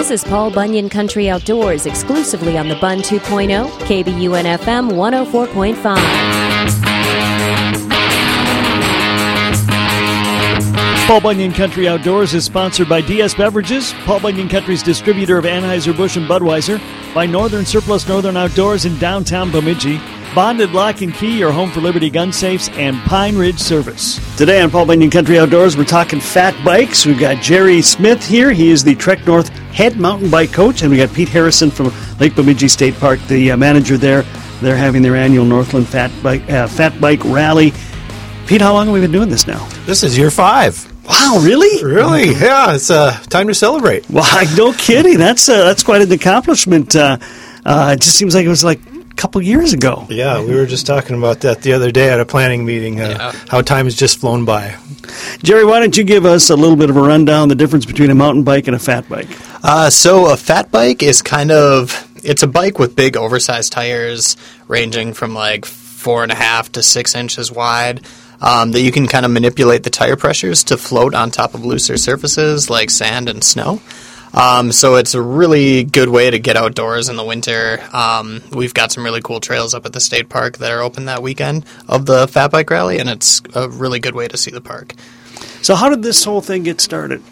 This is Paul Bunyan Country Outdoors exclusively on the Bun 2.0, KBUN FM 104.5. Paul Bunyan Country Outdoors is sponsored by DS Beverages, Paul Bunyan Country's distributor of Anheuser-Busch and Budweiser, by Northern Surplus Northern Outdoors in downtown Bemidji, Bonded Lock and Key, your home for Liberty gun safes, and Pine Ridge Service. Today on Paul Bunyan Country Outdoors, we're talking fat bikes. We've got Jerry Smith here. He is the Trek North head mountain bike coach, and we got Pete Harrison from Lake Bemidji State Park, the uh, manager there. They're having their annual Northland Fat Bike uh, Fat Bike Rally. Pete, how long have we been doing this now? This is year five. Wow, really? Really? Yeah, it's uh, time to celebrate. Well, no kidding. That's uh, that's quite an accomplishment. Uh, uh, it just seems like it was like couple years ago. Yeah, we were just talking about that the other day at a planning meeting. Uh, yeah. How time has just flown by. Jerry, why don't you give us a little bit of a rundown the difference between a mountain bike and a fat bike? Uh, so a fat bike is kind of it's a bike with big oversized tires, ranging from like four and a half to six inches wide. Um, that you can kind of manipulate the tire pressures to float on top of looser surfaces like sand and snow. Um, so it's a really good way to get outdoors in the winter. Um, we've got some really cool trails up at the state park that are open that weekend of the Fat Bike Rally, and it's a really good way to see the park. So, how did this whole thing get started?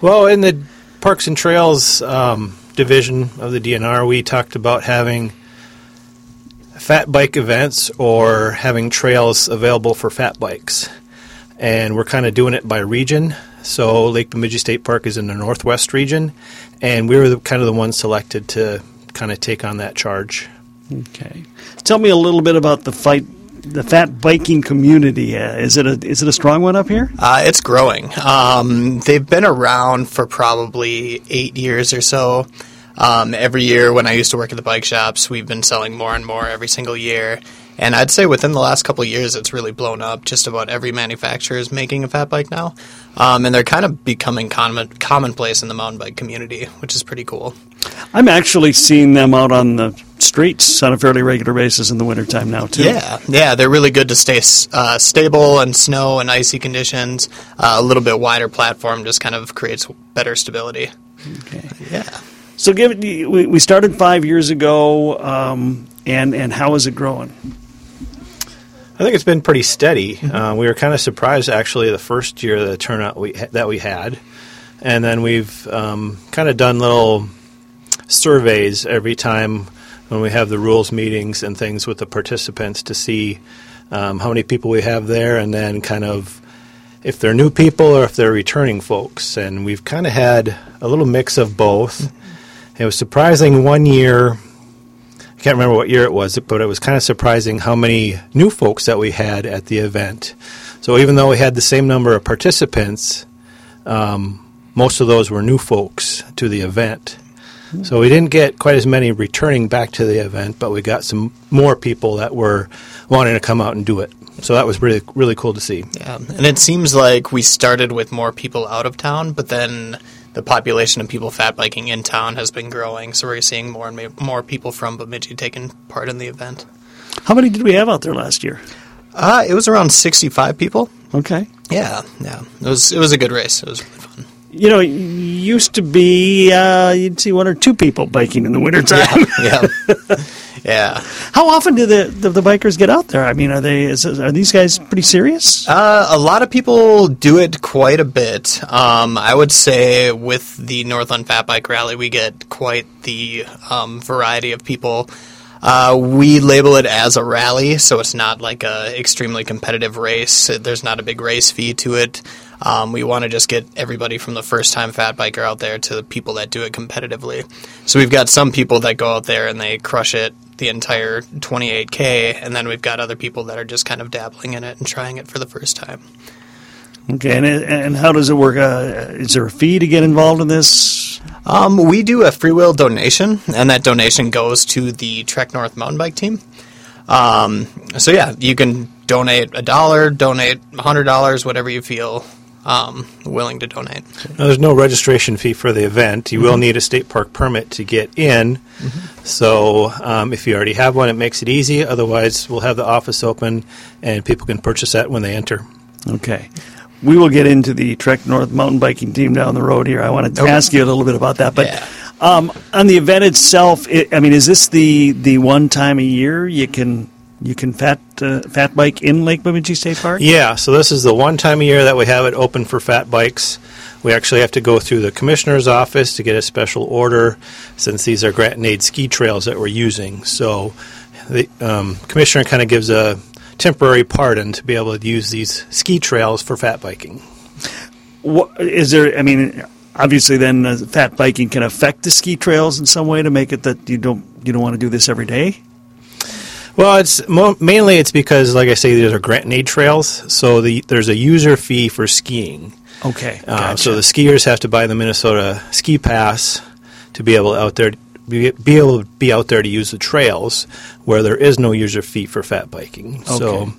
Well, in the Parks and Trails um, division of the DNR, we talked about having fat bike events or having trails available for fat bikes. And we're kind of doing it by region. So Lake Bemidji State Park is in the northwest region, and we were the, kind of the ones selected to kind of take on that charge. Okay, tell me a little bit about the fight. The fat biking community uh, is it a is it a strong one up here? Uh, it's growing. Um, they've been around for probably eight years or so. Um, every year, when I used to work at the bike shops, we've been selling more and more every single year. And I'd say within the last couple of years, it's really blown up. Just about every manufacturer is making a fat bike now. Um, and they're kind of becoming common, commonplace in the mountain bike community, which is pretty cool. I'm actually seeing them out on the streets on a fairly regular basis in the wintertime now, too. Yeah, yeah, they're really good to stay uh, stable in snow and icy conditions. Uh, a little bit wider platform just kind of creates better stability. Okay. Yeah. So, give it, we started five years ago, um, and, and how is it growing? I think it's been pretty steady. Mm-hmm. Uh, we were kind of surprised actually the first year the turnout we ha- that we had, and then we've um, kind of done little surveys every time when we have the rules meetings and things with the participants to see um, how many people we have there, and then kind of if they're new people or if they're returning folks. And we've kind of had a little mix of both. It was surprising one year I can't remember what year it was, but it was kind of surprising how many new folks that we had at the event. So even though we had the same number of participants, um, most of those were new folks to the event. So we didn't get quite as many returning back to the event, but we got some more people that were wanting to come out and do it. So that was really really cool to see. Yeah, and it seems like we started with more people out of town, but then the population of people fat biking in town has been growing, so we're seeing more and more people from Bemidji taking part in the event. How many did we have out there last year? Uh, it was around sixty-five people. Okay. Yeah, yeah. It was it was a good race. It was. You know, used to be uh, you'd see one or two people biking in the wintertime. Yeah, yeah. Yeah. How often do the, the, the bikers get out there? I mean, are they is, are these guys pretty serious? Uh, a lot of people do it quite a bit. Um, I would say with the Northland Fat Bike Rally, we get quite the um, variety of people. Uh, we label it as a rally, so it's not like a extremely competitive race. There's not a big race fee to it. Um, we want to just get everybody from the first time fat biker out there to the people that do it competitively. So we've got some people that go out there and they crush it the entire 28K, and then we've got other people that are just kind of dabbling in it and trying it for the first time. Okay, and, and how does it work? Uh, is there a fee to get involved in this? Um, we do a free will donation, and that donation goes to the Trek North mountain bike team. Um, so yeah, you can donate a dollar, donate a hundred dollars, whatever you feel um, willing to donate. Now, there's no registration fee for the event. You mm-hmm. will need a state park permit to get in. Mm-hmm. So um, if you already have one, it makes it easy. Otherwise, we'll have the office open and people can purchase that when they enter. Okay. we will get into the Trek North mountain biking team down the road here. I want to Okay. ask you a little bit about that, but. Yeah. Um, on the event itself, it, I mean, is this the, the one time a year you can you can fat uh, fat bike in Lake Bemidji State Park? Yeah, so this is the one time a year that we have it open for fat bikes. We actually have to go through the commissioner's office to get a special order since these are grant in aid ski trails that we're using. So the um, commissioner kind of gives a temporary pardon to be able to use these ski trails for fat biking. What, is there? I mean, obviously, then uh, fat biking can affect the ski trails in some way to make it that you don't you don't want to do this every day. Well, it's mo- mainly it's because, like I say, these are grant aid trails, so the, there's a user fee for skiing. Okay, Uh, gotcha. So the skiers have to buy the Minnesota ski pass to be able out there be, be able to be out there to use the trails where there is no user fee for fat biking. Okay. So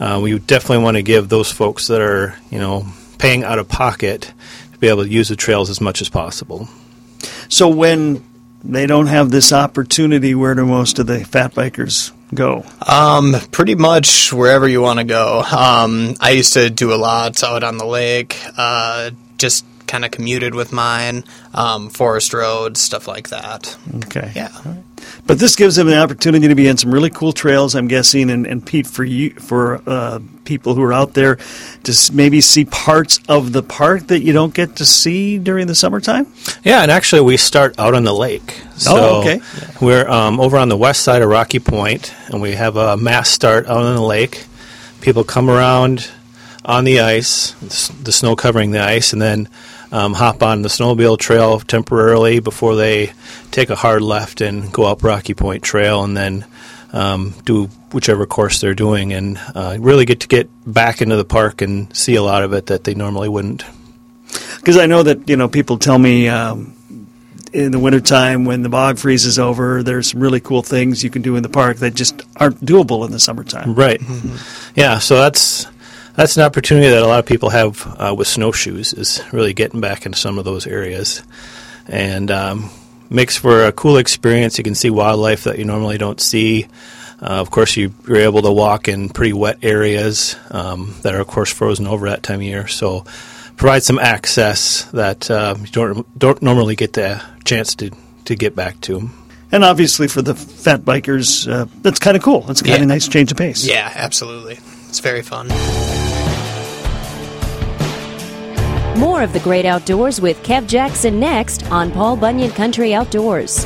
uh, we definitely want to give those folks that are you know paying out of pocket to be able to use the trails as much as possible. So when they don't have this opportunity, where do most of the fat bikers go? Um, pretty much wherever you want to go. Um, I used to do a lot out on the lake. Uh, just kind of commuted with mine, um, Forest Road, stuff like that. Okay. Yeah. But this gives them the opportunity to be in some really cool trails, I'm guessing, and, and Pete, for you, for uh, people who are out there, to maybe see parts of the park that you don't get to see during the summertime. Yeah, and actually we start out on the lake. So Oh, okay. We're um, over on the west side of Rocky Point, and we have a mass start out on the lake. People come around on the ice, the snow covering the ice, and then um, hop on the snowmobile trail temporarily before they take a hard left and go up Rocky Point Trail, and then um, do whichever course they're doing, and uh, really get to get back into the park and see a lot of it that they normally wouldn't. Because I know that you know people tell me um, in the wintertime when the bog freezes over, there's some really cool things you can do in the park that just aren't doable in the summertime. Right. Yeah. So that's that's an opportunity that a lot of people have uh, with snowshoes is really getting back into some of those areas, and um, makes for a cool experience. You can see wildlife that you normally don't see. Uh, of course, you, you're able to walk in pretty wet areas um, that are, of course, frozen over that time of year. So, provide some access that uh, you don't don't normally get the chance to to get back to. And obviously for the fat bikers, uh, that's kind of cool. It's kind of Yeah. a nice change of pace. Yeah, absolutely. It's very fun. More of the great outdoors with Kev Jackson next on Paul Bunyan Country Outdoors.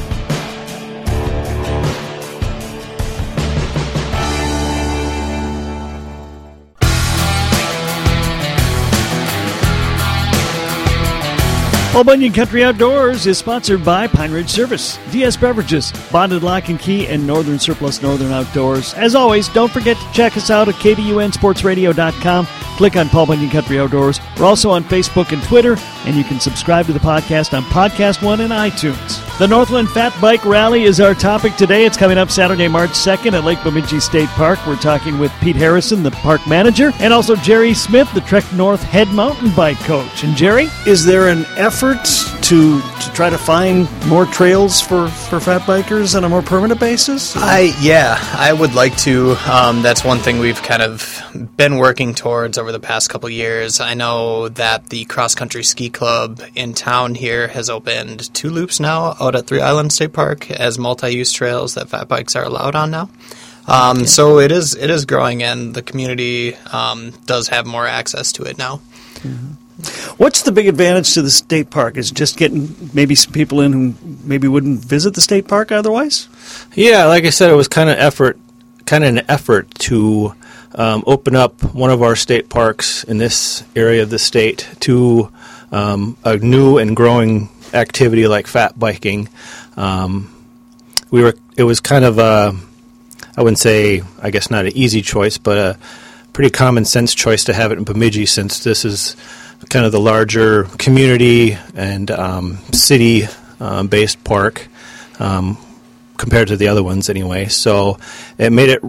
Paul Bunyan Country Outdoors is sponsored by Pine Ridge Service, DS Beverages, Bonded Lock and Key, and Northern Surplus Northern Outdoors. As always, don't forget to check us out at KBUNSportsRadio.com. Click on Paul Bunyan Country Outdoors. We're also on Facebook and Twitter, and you can subscribe to the podcast on Podcast One and iTunes. The Northland Fat Bike Rally is our topic today. It's coming up Saturday, March 2nd at Lake Bemidji State Park. We're talking with Pete Harrison, the park manager, and also Jerry Smith, the Trek North head mountain bike coach. And Jerry, is there an effort to to try to find more trails for, for fat bikers on a more permanent basis? I yeah, I would like to. Um, that's one thing we've kind of been working towards over the past couple years. I know that the cross country ski club in town here has opened two loops now out at Three Island State Park as multi-use trails that fat bikes are allowed on now. Um, So it is it is growing, and the community um, does have more access to it now. What's the big advantage to the state park? Is just getting maybe some people in who maybe wouldn't visit the state park otherwise? Yeah, like I said, it was kind of effort, kind of an effort to um, open up one of our state parks in this area of the state to um, a new and growing activity like fat biking. Um, we were. It was kind of a, I wouldn't say, I guess not an easy choice, but a pretty common sense choice to have it in Bemidji since this is kind of the larger community and um, city um, based park. Um, compared to the other ones anyway. So it made it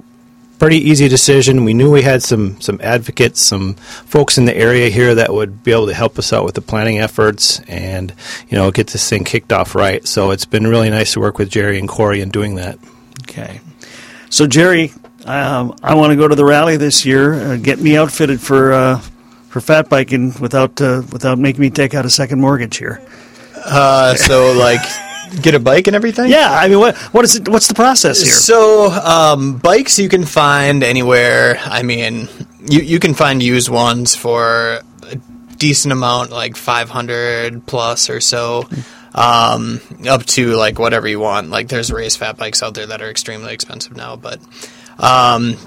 pretty easy decision. We knew we had some some advocates, some folks in the area here that would be able to help us out with the planning efforts and you know get this thing kicked off right. So it's been really nice to work with Jerry and Corey in doing that. Okay. So Jerry, um, I want to go to the rally this year. Uh, get me outfitted for uh, for fat biking without uh, without making me take out a second mortgage here. Uh, so like get a bike and everything. Yeah, I mean, what what is it? What's the process here? So um, bikes you can find anywhere. I mean, you you can find used ones for a decent amount, like five hundred plus or so. Um, up to like whatever you want. Like there's race fat bikes out there that are extremely expensive now, but um,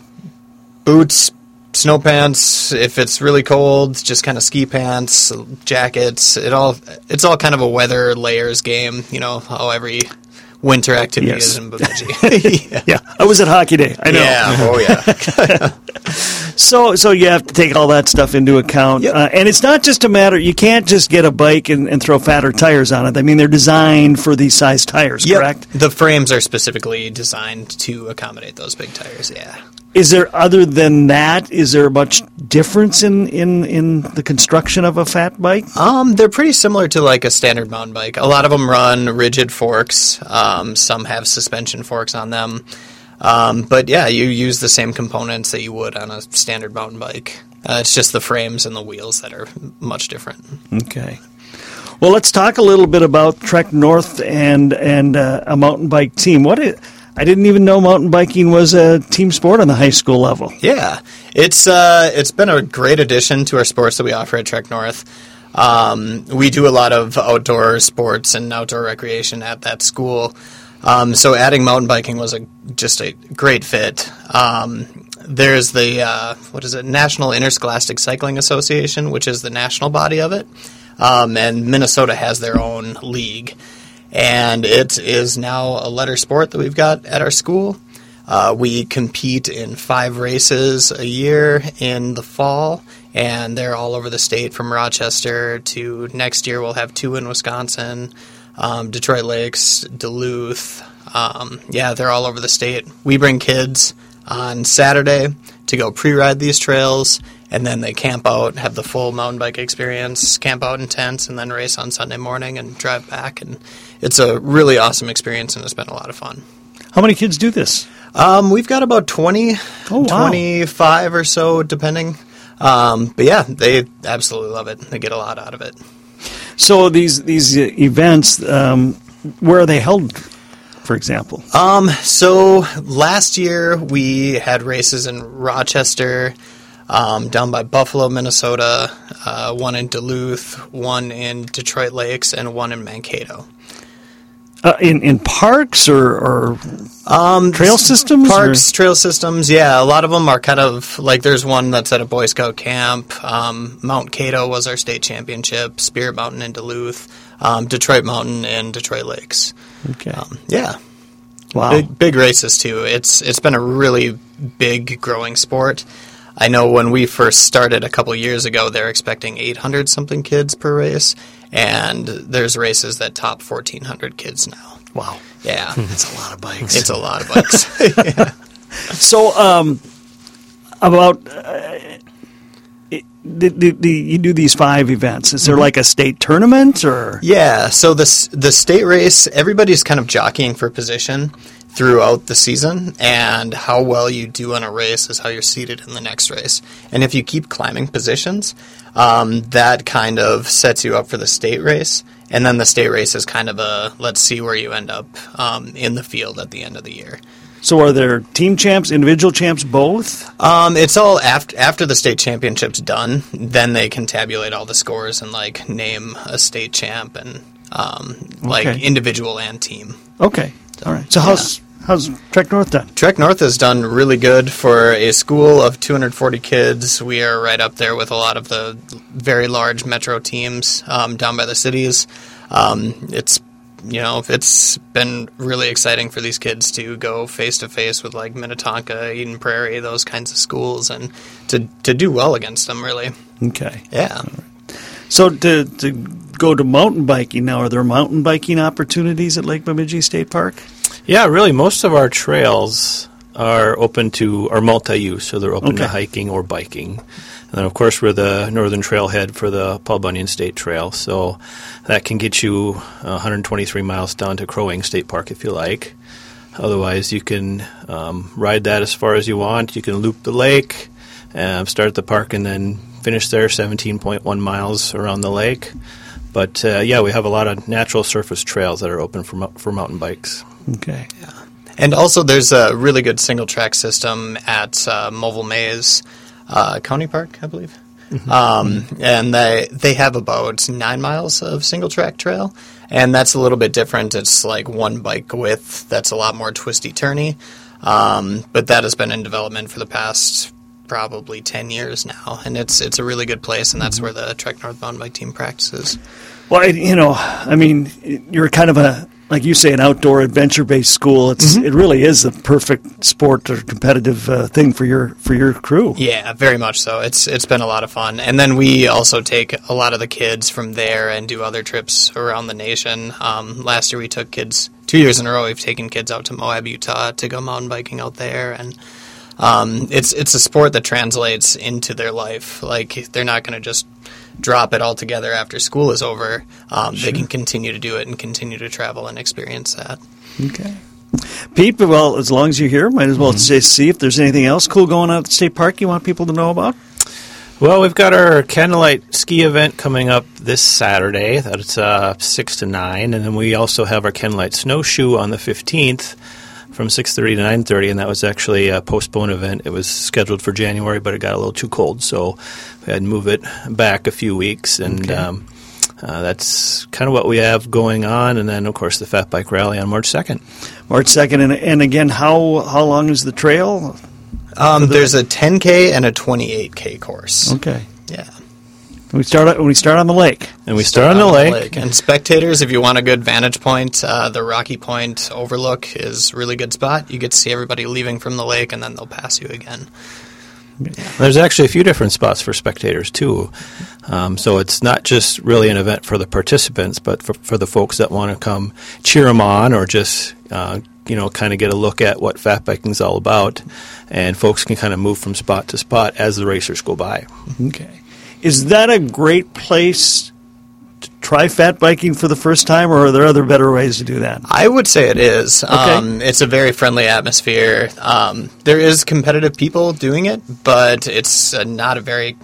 boots, snow pants. If it's really cold, just kind of ski pants, jackets. It all it's all kind of a weather layers game. You know how every winter activity Yes. is in Bemidji. yeah. yeah, I was at hockey day. I know. Yeah. Oh yeah. So, so you have to take all that stuff into account, Yep. uh, and it's not just a matter. You can't just get a bike and, and throw fatter tires on it. I mean, they're designed for these size tires, Yep. correct? The frames are specifically designed to accommodate those big tires. Yeah. Is there other than that? Is there much difference in, in, in the construction of a fat bike? Um, they're pretty similar to like a standard mountain bike. A lot of them run rigid forks. Um, some have suspension forks on them. Um, but yeah, you use the same components that you would on a standard mountain bike. Uh, it's just the frames and the wheels that are much different. Okay. Well, let's talk a little bit about Trek North and and uh, a mountain bike team. What i I didn't even know mountain biking was a team sport on the high school level. Yeah, it's uh, it's been a great addition to our sports that we offer at Trek North. Um, we do a lot of outdoor sports and outdoor recreation at that school. Um, so adding mountain biking was a just a great fit. Um, there's the uh, what is it National Interscholastic Cycling Association, which is the national body of it, um, and Minnesota has their own league, and it is now a letter sport that we've got at our school. Uh, we compete in five races a year in the fall, and they're all over the state from Rochester to next year we'll have two in Wisconsin, um, Detroit Lakes, Duluth. Um, yeah, they're all over the state. We bring kids on Saturday to go pre ride these trails, and then they camp out, have the full mountain bike experience, camp out in tents, and then race on Sunday morning and drive back. And it's a really awesome experience, and it's been a lot of fun. How many kids do this? Um, we've got about 20, Oh, wow. 25 or so, depending. Um, but yeah, they absolutely love it. They get a lot out of it. So these these events, um, where are they held? For example, Um, so last year we had races in Rochester, um, down by Buffalo, Minnesota, uh, one in Duluth, one in Detroit Lakes, and one in Mankato. uh, in in parks or, or Um, trail systems, Parks, trail systems, yeah. A lot of them are kind of like there's one that's at a Boy Scout camp. Um, Mount Kato was our state championship. Spirit Mountain in Duluth, um, Detroit Mountain and Detroit Lakes. Okay, Um, yeah, wow. big big races too. It's it's been a really big growing sport. I know when we first started a couple years ago, they're expecting 800 something kids per race, and there's races that top 1,400 kids now. wow. Yeah, It's a lot of bikes. it's a lot of bikes. So, um, about uh, it- the, the, the, you do these five events. Is there like a state tournament or? Yeah, so the the state race, everybody's kind of jockeying for position throughout the season, and how well you do in a race is how you're seated in the next race. And if you keep climbing positions, um, that kind of sets you up for the state race. And then the state race is kind of a let's see where you end up um, in the field at the end of the year. So, are there team champs, individual champs, both? Um, it's all after after the state championship's done. Then they can tabulate all the scores and like name a state champ and um, like Okay. individual and team. Okay, all right. So, how's how's Trek North done? Trek North has done really good for a school of 240 kids. We are right up there with a lot of the very large metro teams um, down by the cities. Um, it's you know it's been really exciting for these kids to go face to face with like Minnetonka, Eden Prairie, those kinds of schools, and to to do well against them. Really, Okay. yeah. So, to to go to mountain biking now, are there mountain biking opportunities at Lake Bemidji State Park? Yeah, really, most of our trails are open to are multi-use, so they're open Okay. to hiking or biking. And then, of course, we're the northern trailhead for the Paul Bunyan State Trail, so that can get you 123 miles down to Crow Wing State Park if you like. Otherwise, you can um, ride that as far as you want. You can loop the lake, um, start at the park, and then finished there, 17.1 miles around the lake. But uh, yeah, we have a lot of natural surface trails that are open for mou- for mountain bikes. Okay. Yeah. And also, there's a really good single track system at uh, Movil Maze uh, County Park, I believe. Um, and they they have about nine miles of single track trail, and that's a little bit different. It's like one bike width. That's a lot more twisty turny, um, but that has been in development for the past probably ten years now, and it's it's a really good place, and that's where the Trek North Mountain Bike Team practices. Well, it, you know, I mean, you're kind of a like you say, an outdoor adventure-based school. It's it really is the perfect sport or competitive uh, thing for your for your crew. Yeah, very much so. It's it's been a lot of fun, and then we also take a lot of the kids from there and do other trips around the nation. Um, last year we took kids two years in a row. We've taken kids out to Moab, Utah, to go mountain biking out there, and um, it's it's a sport that translates into their life. Like they're not going to just drop it altogether after school is over. Um, They can continue to do it and continue to travel and experience that. Okay. Pete, well, as long as you're here, might as well just see if there's anything else cool going on at the state park you want people to know about. Well, we've got our Candlelight ski event coming up this Saturday. That's uh, 6 to 9. And then we also have our Candlelight snowshoe on the 15th from 6.30 to 9.30. And that was actually a postponed event. It was scheduled for January, but it got a little too cold. So we had to move it back a few weeks. And Okay. um, uh, that's kind of what we have going on. And then, of course, the Fat Bike Rally on March 2nd. March second, and, and again, how how long is the trail? Um, there's a 10k and a 28k course. Okay. Yeah. We start we start on the lake. And we start on the lake. And spectators, if you want a good vantage point, uh, the Rocky Point overlook is really good spot. You get to see everybody leaving from the lake, and then they'll pass you again. There's actually a few different spots for spectators too, um, so it's not just really an event for the participants, but for, for the folks that want to come cheer them on or just uh, you know kind of get a look at what fat biking is all about, and folks can kind of move from spot to spot as the racers go by. Okay. Is that a great place to try fat biking for the first time, or are there other better ways to do that? I would say it is. Um, it's a very friendly atmosphere. Um, there is competitive people doing it, but it's uh, not a very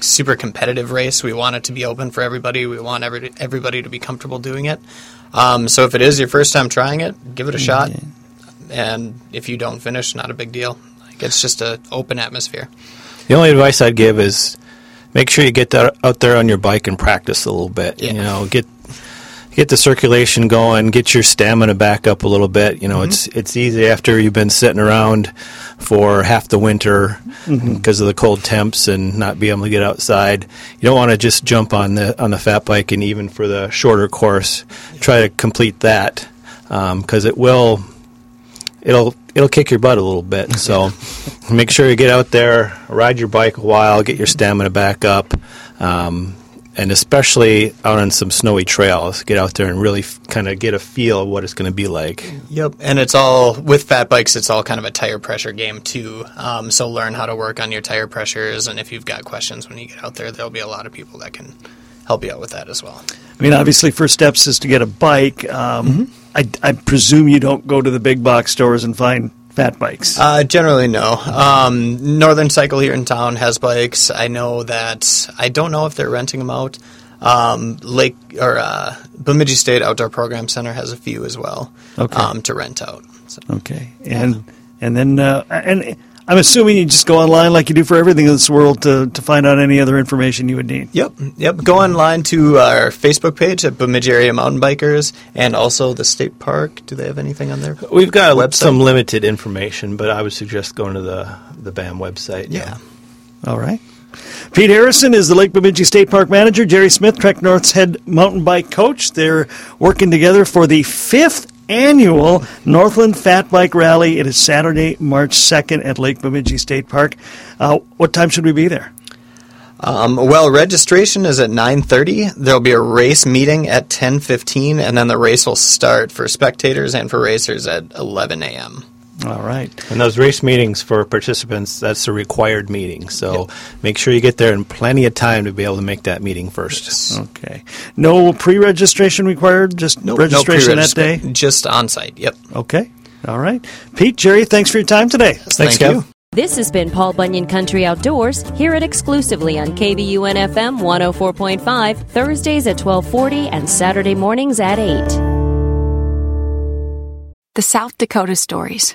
super competitive race. We want it to be open for everybody. We want every, everybody to be comfortable doing it. Um, so if it is your first time trying it, give it a shot. And if you don't finish, not a big deal. Like it's just an open atmosphere. The only advice I'd give is make sure you get that out there on your bike and practice a little bit. Yeah. You know, get get the circulation going, get your stamina back up a little bit. You know, mm-hmm. it's it's easy after you've been sitting around for half the winter mm-hmm. because of the cold temps and not be able to get outside. You don't want to just jump on the on the fat bike and even for the shorter course, try to complete that um, because it will it'll it'll kick your butt a little bit. So make sure you get out there, ride your bike a while, get your stamina back up, um, and especially out on some snowy trails, get out there and really f- kind of get a feel of what it's going to be like. Yep, and it's all with fat bikes. It's all kind of a tire pressure game too. Um, so learn how to work on your tire pressures, and if you've got questions when you get out there, there'll be a lot of people that can help you out with that as well. I mean, obviously, first steps is to get a bike. Um, I, I presume you don't go to the big box stores and find fat bikes. Uh, generally, no. Um, Northern Cycle here in town has bikes. I know that. I don't know if they're renting them out. Um, Lake or uh, Bemidji State Outdoor Program Center has a few as well Okay. um, to rent out. So. okay, and and then uh, and I'm assuming you just go online like you do for everything in this world to to find out any other information you would need. Yep, yep. Go online to our Facebook page at Bemidji Area Mountain Bikers, and also the state park. Do they have anything on there? We've got Website? some limited information, but I would suggest going to the the BAM website. Yeah. All right. Pete Harrison is the Lake Bemidji State Park manager. Jerry Smith, Trek North's head mountain bike coach. They're working together for the fifth annual Northland Fat Bike Rally. It is Saturday, March 2nd at Lake Bemidji State Park. Uh, what time should we be there? Um, well, registration is at 9:30. There'll be a race meeting at 10:15, and then the race will start for spectators and for racers at 11 a.m. All right. And those race meetings for participants, that's a required meeting. So make sure you get there in plenty of time to be able to make that meeting first. Okay. No pre registration required, just No- no registration that day? Just on site. Yep. Okay. All right. Pete, Jerry, thanks for your time today. Thanks, Thank Kev. you. This has been Paul Bunyan Country Outdoors. Hear it exclusively on KBUN FM 104.5, Thursdays at 1240 and Saturday mornings at 8. The South Dakota Stories,